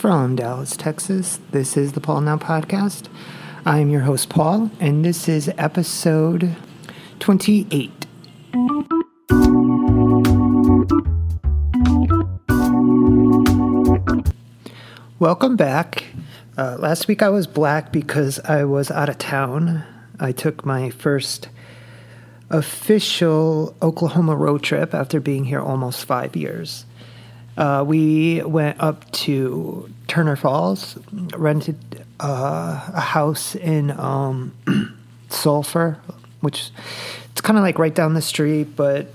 from Dallas, Texas. This is the Paul Now Podcast. I'm your host, Paul, and this is episode 28. Welcome back. Uh, last week I was black because I was out of town. I took my first official Oklahoma road trip after being here almost five years. Uh, we went up to Turner Falls, rented uh, a house in um, Sulphur, which it's kind of like right down the street, but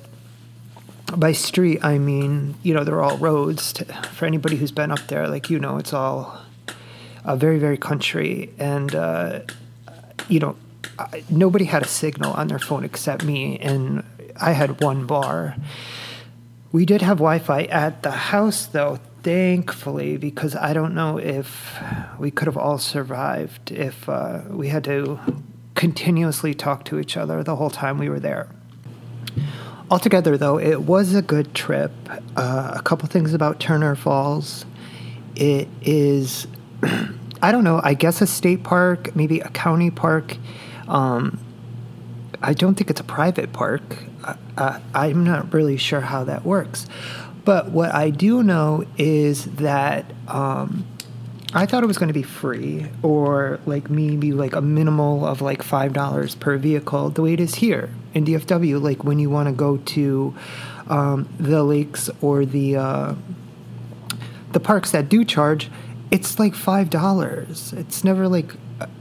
by street I mean you know they're all roads. To, for anybody who's been up there, like you know, it's all uh, very very country, and uh, you know nobody had a signal on their phone except me, and I had one bar. We did have Wi Fi at the house, though, thankfully, because I don't know if we could have all survived if uh, we had to continuously talk to each other the whole time we were there. Altogether, though, it was a good trip. Uh, a couple things about Turner Falls. It is, I don't know, I guess a state park, maybe a county park. Um, I don't think it's a private park. I'm not really sure how that works. But what I do know is that um, I thought it was going to be free or like maybe like a minimal of like $5 per vehicle, the way it is here in DFW. Like when you want to go to um, the lakes or the, uh, the parks that do charge, it's like $5. It's never like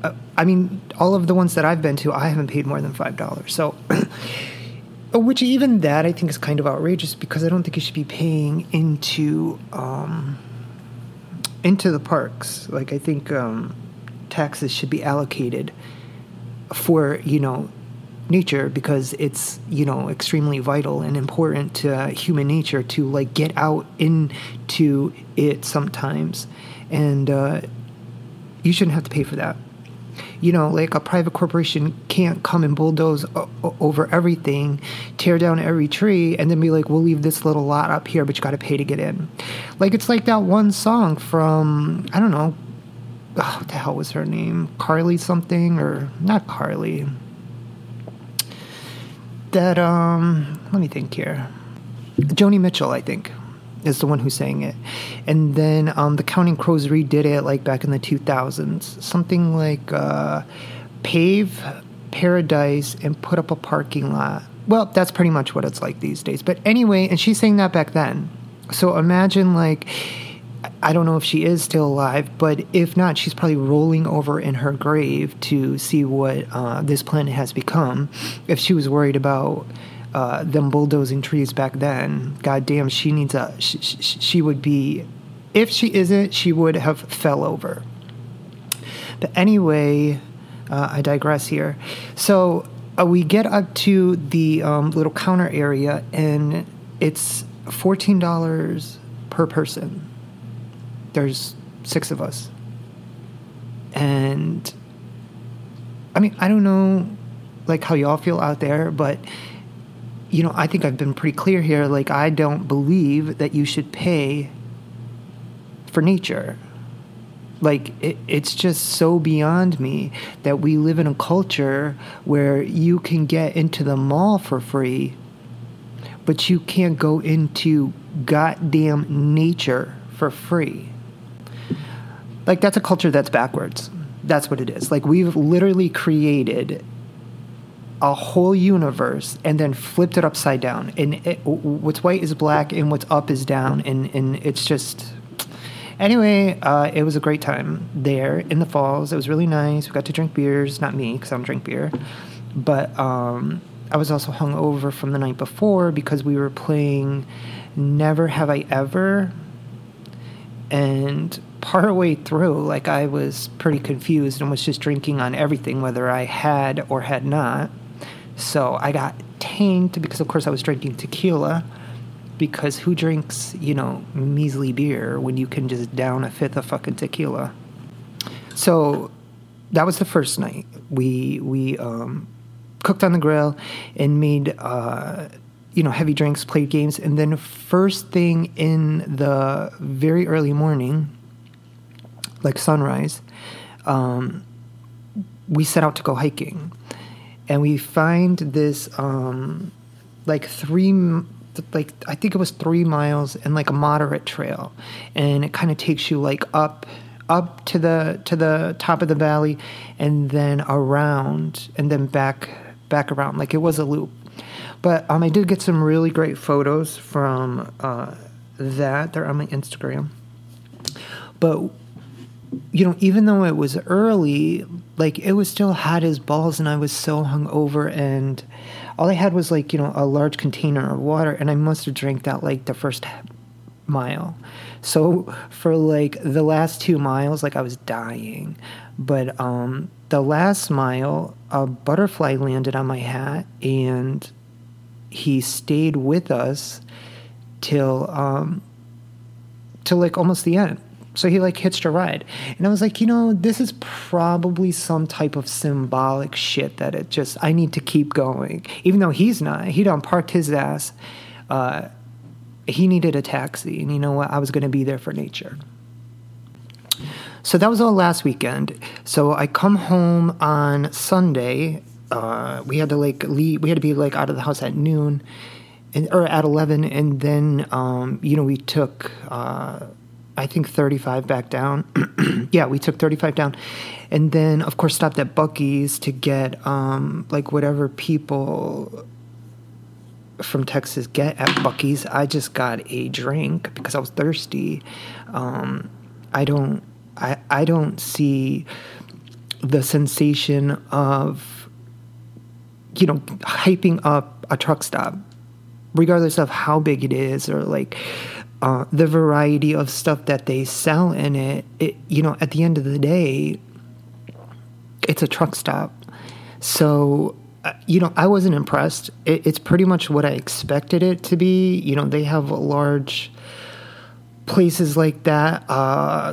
uh, I mean, all of the ones that I've been to, I haven't paid more than five dollars. So, which even that I think is kind of outrageous because I don't think you should be paying into um, into the parks. Like I think um, taxes should be allocated for you know nature because it's you know extremely vital and important to human nature to like get out into it sometimes and uh, you shouldn't have to pay for that. You know, like a private corporation can't come and bulldoze o- over everything, tear down every tree, and then be like, we'll leave this little lot up here, but you got to pay to get in. Like, it's like that one song from, I don't know, oh, what the hell was her name? Carly something, or not Carly. That, um, let me think here. Joni Mitchell, I think is the one who sang it. And then um, the Counting Crows redid it like back in the 2000s. Something like uh, pave paradise and put up a parking lot. Well, that's pretty much what it's like these days. But anyway, and she sang that back then. So imagine like. I don't know if she is still alive, but if not, she's probably rolling over in her grave to see what uh, this planet has become. If she was worried about uh, them bulldozing trees back then. God damn, she needs a. She, she, she would be. If she isn't, she would have fell over. But anyway, uh, I digress here. So uh, we get up to the um, little counter area, and it's fourteen dollars per person. There's six of us, and I mean, I don't know, like how y'all feel out there, but you know, I think I've been pretty clear here. Like, I don't believe that you should pay for nature. Like, it, it's just so beyond me that we live in a culture where you can get into the mall for free, but you can't go into goddamn nature for free. Like, that's a culture that's backwards. That's what it is. Like, we've literally created a whole universe and then flipped it upside down. And it, what's white is black, and what's up is down. And, and it's just. Anyway, uh, it was a great time there in the falls. It was really nice. We got to drink beers. Not me, because I don't drink beer. But um, I was also hung over from the night before because we were playing Never Have I Ever. And part way through, like I was pretty confused and was just drinking on everything, whether I had or had not. So I got tanked because, of course, I was drinking tequila. Because who drinks, you know, measly beer when you can just down a fifth of fucking tequila? So that was the first night. We we um, cooked on the grill and made uh, you know heavy drinks, played games, and then first thing in the very early morning, like sunrise, um, we set out to go hiking, and we find this um, like three like I think it was three miles and like a moderate trail, and it kind of takes you like up up to the to the top of the valley, and then around and then back back around like it was a loop. But um, I did get some really great photos from uh, that. They're on my Instagram. But you know, even though it was early, like it was still hot as balls, and I was so hungover, and all I had was like you know a large container of water, and I must have drank that like the first mile. So for like the last two miles, like I was dying, but um, the last mile, a butterfly landed on my hat, and he stayed with us till um, till like almost the end so he like hitched a ride. And I was like, you know, this is probably some type of symbolic shit that it just, I need to keep going. Even though he's not, he done parked his ass. Uh, he needed a taxi. And you know what? I was going to be there for nature. So that was all last weekend. So I come home on Sunday. Uh, we had to like leave, we had to be like out of the house at noon. And, or at 11 and then um, you know we took uh, I think 35 back down. yeah, we took 35 down. And then, of course, stopped at Buc-ee's to get um, like whatever people from Texas get at Buc-ee's. I just got a drink because I was thirsty. Um, I don't, I, I don't see the sensation of, you know, hyping up a truck stop, regardless of how big it is or like, uh, the variety of stuff that they sell in it, it, you know, at the end of the day, it's a truck stop. So, uh, you know, I wasn't impressed. It, it's pretty much what I expected it to be. You know, they have large places like that. Uh,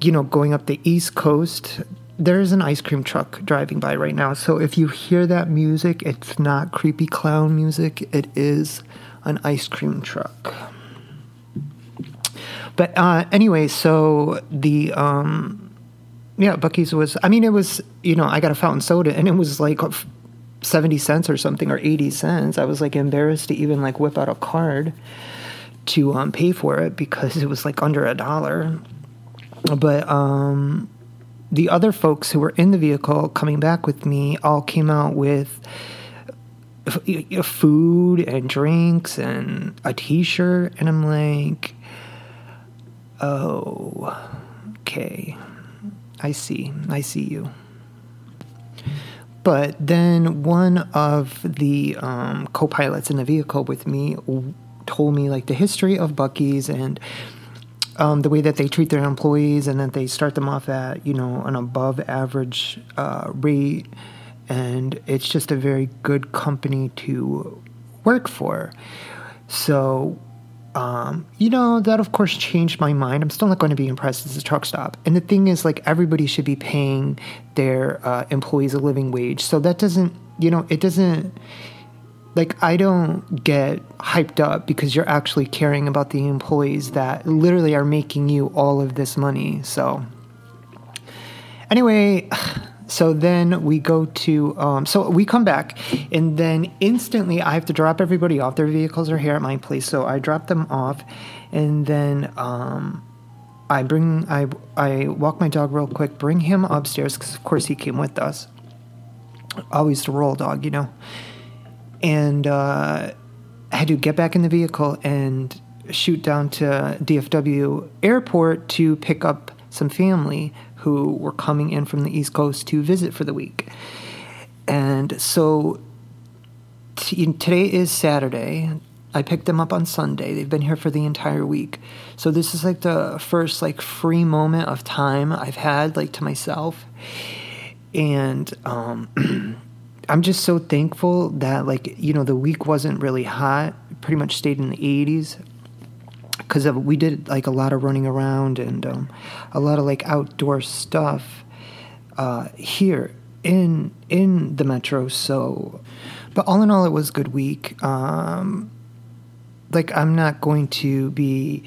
you know, going up the East Coast, there's an ice cream truck driving by right now. So if you hear that music, it's not creepy clown music, it is an ice cream truck. But uh, anyway, so the um, yeah, Buc-ee's was. I mean, it was you know I got a fountain soda and it was like seventy cents or something or eighty cents. I was like embarrassed to even like whip out a card to um, pay for it because it was like under a dollar. But um, the other folks who were in the vehicle coming back with me all came out with food and drinks and a t-shirt and i'm like Oh, okay. I see. I see you. But then one of the um, co pilots in the vehicle with me told me like the history of Buc-ee's and um, the way that they treat their employees and that they start them off at, you know, an above average uh, rate. And it's just a very good company to work for. So um, you know, that of course changed my mind. I'm still not going to be impressed as a truck stop. And the thing is, like, everybody should be paying their uh, employees a living wage. So that doesn't, you know, it doesn't, like, I don't get hyped up because you're actually caring about the employees that literally are making you all of this money. So, anyway. So then we go to, um, so we come back, and then instantly I have to drop everybody off. Their vehicles are here at my place, so I drop them off, and then um, I bring, I, I walk my dog real quick, bring him upstairs because of course he came with us. Always the roll dog, you know, and uh, I had to get back in the vehicle and shoot down to DFW airport to pick up some family who were coming in from the East Coast to visit for the week. And so t- today is Saturday. I picked them up on Sunday. They've been here for the entire week. So this is like the first like free moment of time I've had like to myself. And um I'm just so thankful that like you know the week wasn't really hot. Pretty much stayed in the 80s because we did like a lot of running around and um, a lot of like outdoor stuff uh, here in in the metro. So, but all in all, it was a good week. Um, like I'm not going to be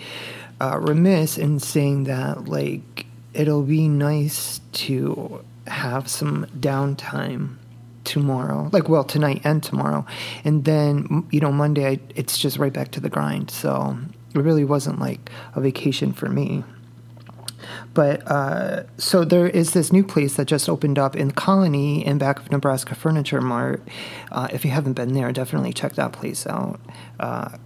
uh, remiss in saying that like it'll be nice to have some downtime tomorrow like well tonight and tomorrow and then you know monday I, it's just right back to the grind so it really wasn't like a vacation for me but uh, so there is this new place that just opened up in Colony in back of Nebraska Furniture Mart. Uh, if you haven't been there, definitely check that place out. Uh,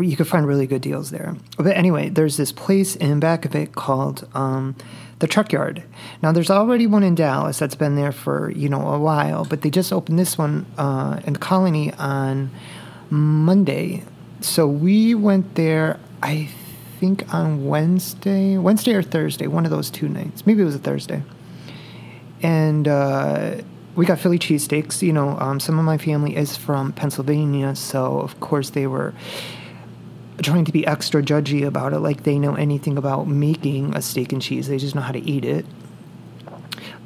you can find really good deals there. But anyway, there's this place in back of it called um, the Truck Yard. Now, there's already one in Dallas that's been there for you know a while, but they just opened this one uh, in Colony on Monday. So we went there. I think on Wednesday, Wednesday or Thursday, one of those two nights. Maybe it was a Thursday. And uh, we got Philly cheesesteaks. You know, um, some of my family is from Pennsylvania, so of course they were trying to be extra judgy about it, like they know anything about making a steak and cheese. They just know how to eat it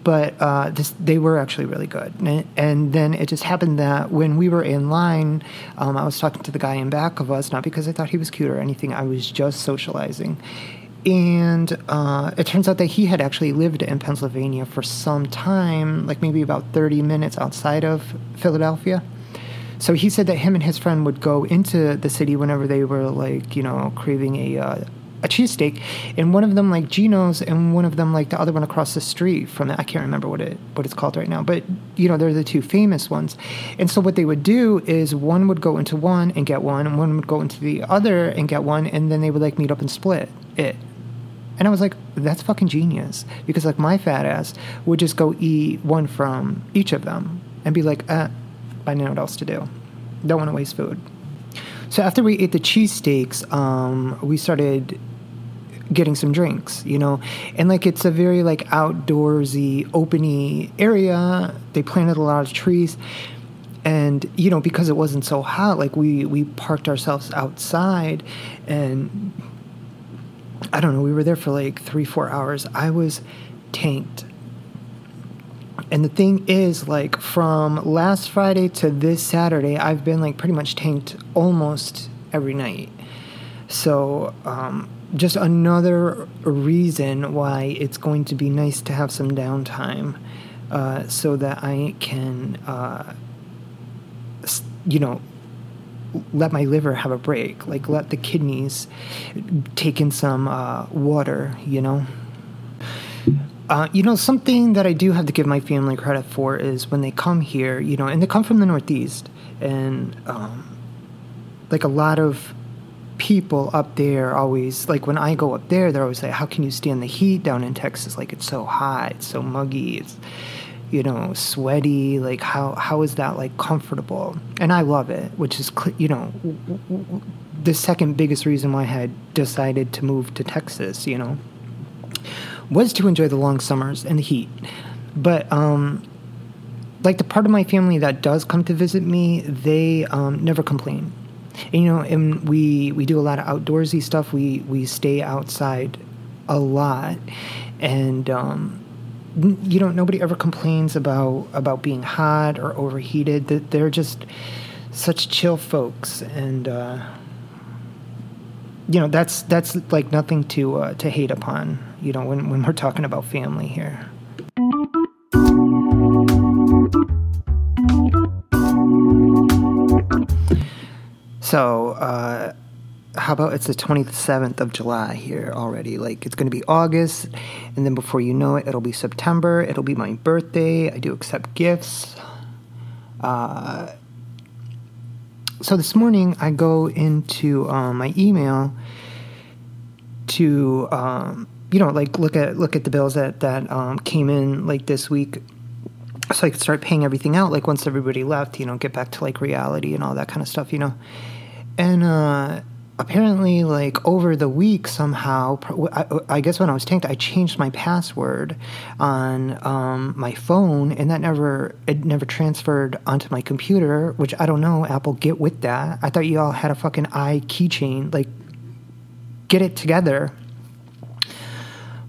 but uh, this, they were actually really good. And, and, then it just happened that when we were in line, um, I was talking to the guy in back of us, not because I thought he was cute or anything, I was just socializing. And uh, it turns out that he had actually lived in Pennsylvania for some time, like maybe about 30 minutes outside of Philadelphia. So he said that him and his friend would go into the city whenever they were like, you know, craving a uh, a cheesesteak, and one of them like Geno's, and one of them like the other one across the street from it. I can't remember what it what it's called right now, but you know they're the two famous ones. And so what they would do is one would go into one and get one, and one would go into the other and get one, and then they would like meet up and split it. And I was like, that's fucking genius because like my fat ass would just go eat one from each of them and be like, uh, I know what else to do. Don't want to waste food. So after we ate the cheesesteaks, um, we started getting some drinks, you know, and like it's a very like outdoorsy, openy area. They planted a lot of trees, and you know because it wasn't so hot, like we we parked ourselves outside, and I don't know, we were there for like three four hours. I was tanked. And the thing is, like, from last Friday to this Saturday, I've been like pretty much tanked almost every night. So, um, just another reason why it's going to be nice to have some downtime uh, so that I can, uh, you know, let my liver have a break, like let the kidneys take in some uh, water, you know. Uh, you know, something that I do have to give my family credit for is when they come here, you know, and they come from the Northeast, and um, like a lot of people up there always like when I go up there, they're always like, "How can you stand the heat down in Texas? Like it's so hot, it's so muggy, it's you know sweaty. Like how how is that like comfortable?" And I love it, which is you know the second biggest reason why I had decided to move to Texas. You know, was to enjoy the long summers and the heat, but um like the part of my family that does come to visit me, they um, never complain. And, you know, and we we do a lot of outdoorsy stuff. We we stay outside a lot, and um, you know, nobody ever complains about about being hot or overheated. That they're just such chill folks, and uh, you know, that's that's like nothing to uh, to hate upon. You know, when when we're talking about family here. So, uh, how about it's the 27th of July here already? Like, it's going to be August, and then before you know it, it'll be September. It'll be my birthday. I do accept gifts. Uh, so this morning, I go into um, my email to, um, you know, like look at look at the bills that that um, came in like this week so I could start paying everything out like once everybody left, you know, get back to like reality and all that kind of stuff, you know. And uh, apparently, like over the week, somehow, I, I, guess when I was tanked, I changed my password on um, my phone, and that never it never transferred onto my computer. Which I don't know. Apple, get with that. I thought you all had a fucking i keychain. Like, get it together.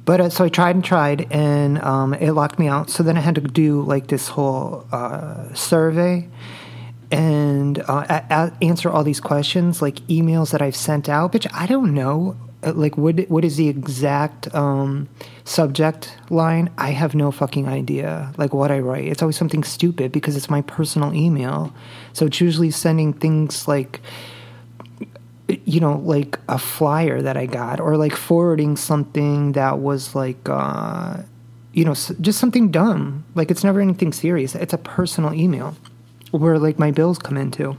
But uh, so I tried and tried, and um, it locked me out. So then I had to do like this whole uh, survey and uh, a- answer all these questions, like emails that I've sent out, which I don't know uh, like what what is the exact um, subject line? I have no fucking idea. Like what I write, it's always something stupid because it's my personal email. So it's usually sending things like you know like a flyer that I got or like forwarding something that was like uh, you know just something dumb. Like it's never anything serious. It's a personal email where like my bills come into.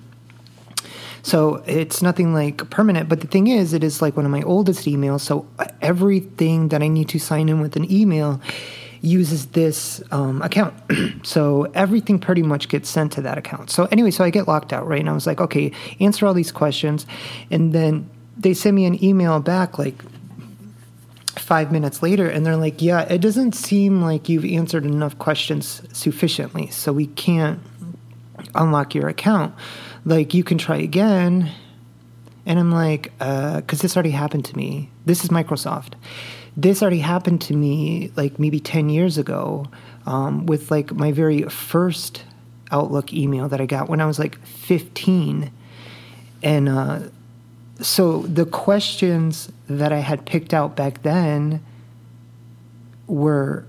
So it's nothing like permanent. But the thing is, it is like one of my oldest emails. So everything that I need to sign in with an email uses this um, account. so everything pretty much gets sent to that account. So anyway, so I get locked out, right? And I was like, okay, answer all these questions. And then they send me an email back like five minutes later and they're like, yeah, it doesn't seem like you've answered enough questions sufficiently. So we can't unlock your account. Like you can try again. And i'm like uh because this already happened to me. This is microsoft. This already happened to me like maybe 10 years ago um, with like my very first outlook email that i got when i was like 15 and uh, so the questions that i had picked out back then were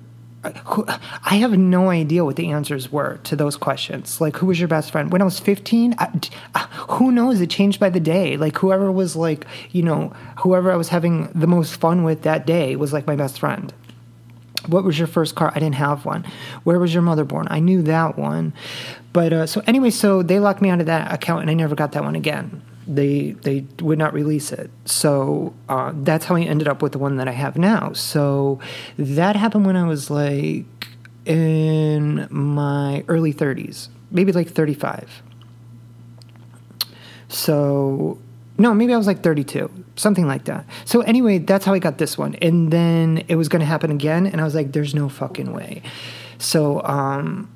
I have no idea what the answers were to those questions. Like, who was your best friend? When I was 15, I, who knows? It changed by the day. Like, whoever was like, you know, whoever I was having the most fun with that day was like my best friend. What was your first car? I didn't have one. Where was your mother born? I knew that one. But uh, so, anyway, so they locked me out of that account and I never got that one again they they would not release it. So uh, that's how I ended up with the one that I have now. So that happened when I was like in my early 30s, maybe like 35. So no, maybe I was like 32, something like that. So anyway, that's how I got this one. And then it was going to happen again and I was like there's no fucking way. So um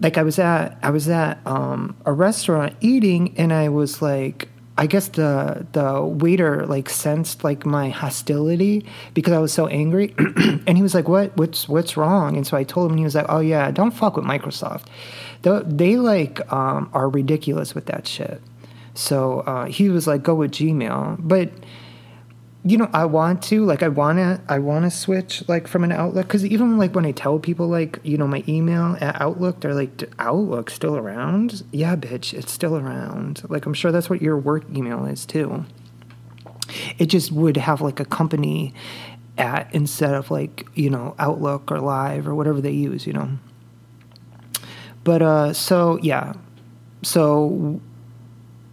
like I was at I was at um, a restaurant eating, and I was like, I guess the the waiter like sensed like my hostility because I was so angry, and he was like, "What? What's what's wrong?" And so I told him, and he was like, "Oh yeah, don't fuck with Microsoft. They, they like um, are ridiculous with that shit." So uh, he was like, "Go with Gmail," but you know i want to like i want to i want to switch like from an outlook because even like when i tell people like you know my email at outlook they're like outlook still around? Yeah bitch it's still around. Like i'm sure that's what your work email is too. It just would have like a company at instead of like you know outlook or live or whatever they use you know? But uh so yeah. So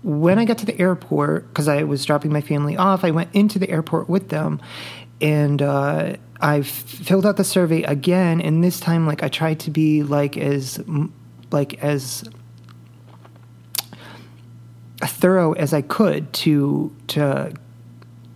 when I got to the airport, because I was dropping my family off, I went into the airport with them and uh, I filled out the survey again. And this time, like, I tried to be like as, like, as thorough as I could to, to,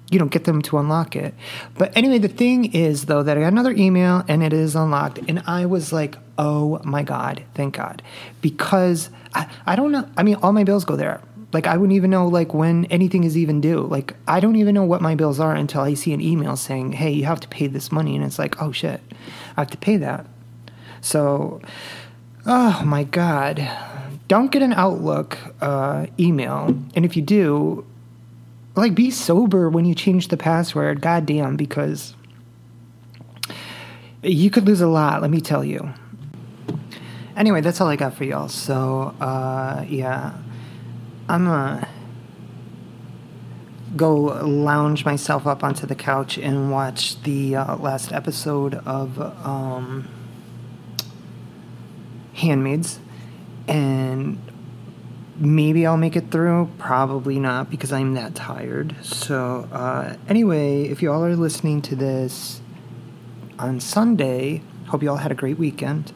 you know, get them to unlock it. But anyway, the thing is, though, that I got another email and it is unlocked. And I was like, oh my God, thank God. Because I, I don't know. I mean, all my bills go there like I wouldn't even know like when anything is even due. Like I don't even know what my bills are until I see an email saying, "Hey, you have to pay this money," and it's like, "Oh shit, I have to pay that." So, oh my god, don't get an Outlook uh, email, and if you do, like be sober when you change the password. Goddamn, because you could lose a lot. Let me tell you. Anyway, that's all I got for y'all. So, uh, yeah. I'm gonna go lounge myself up onto the couch and watch the uh, last episode of um, Handmaids, and maybe I'll make it through. Probably not because I'm that tired. So, uh, anyway, if you all are listening to this on Sunday, hope you all had a great weekend.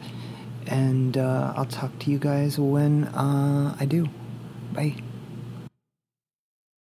And uh, I'll talk to you guys when uh, I do. Bye.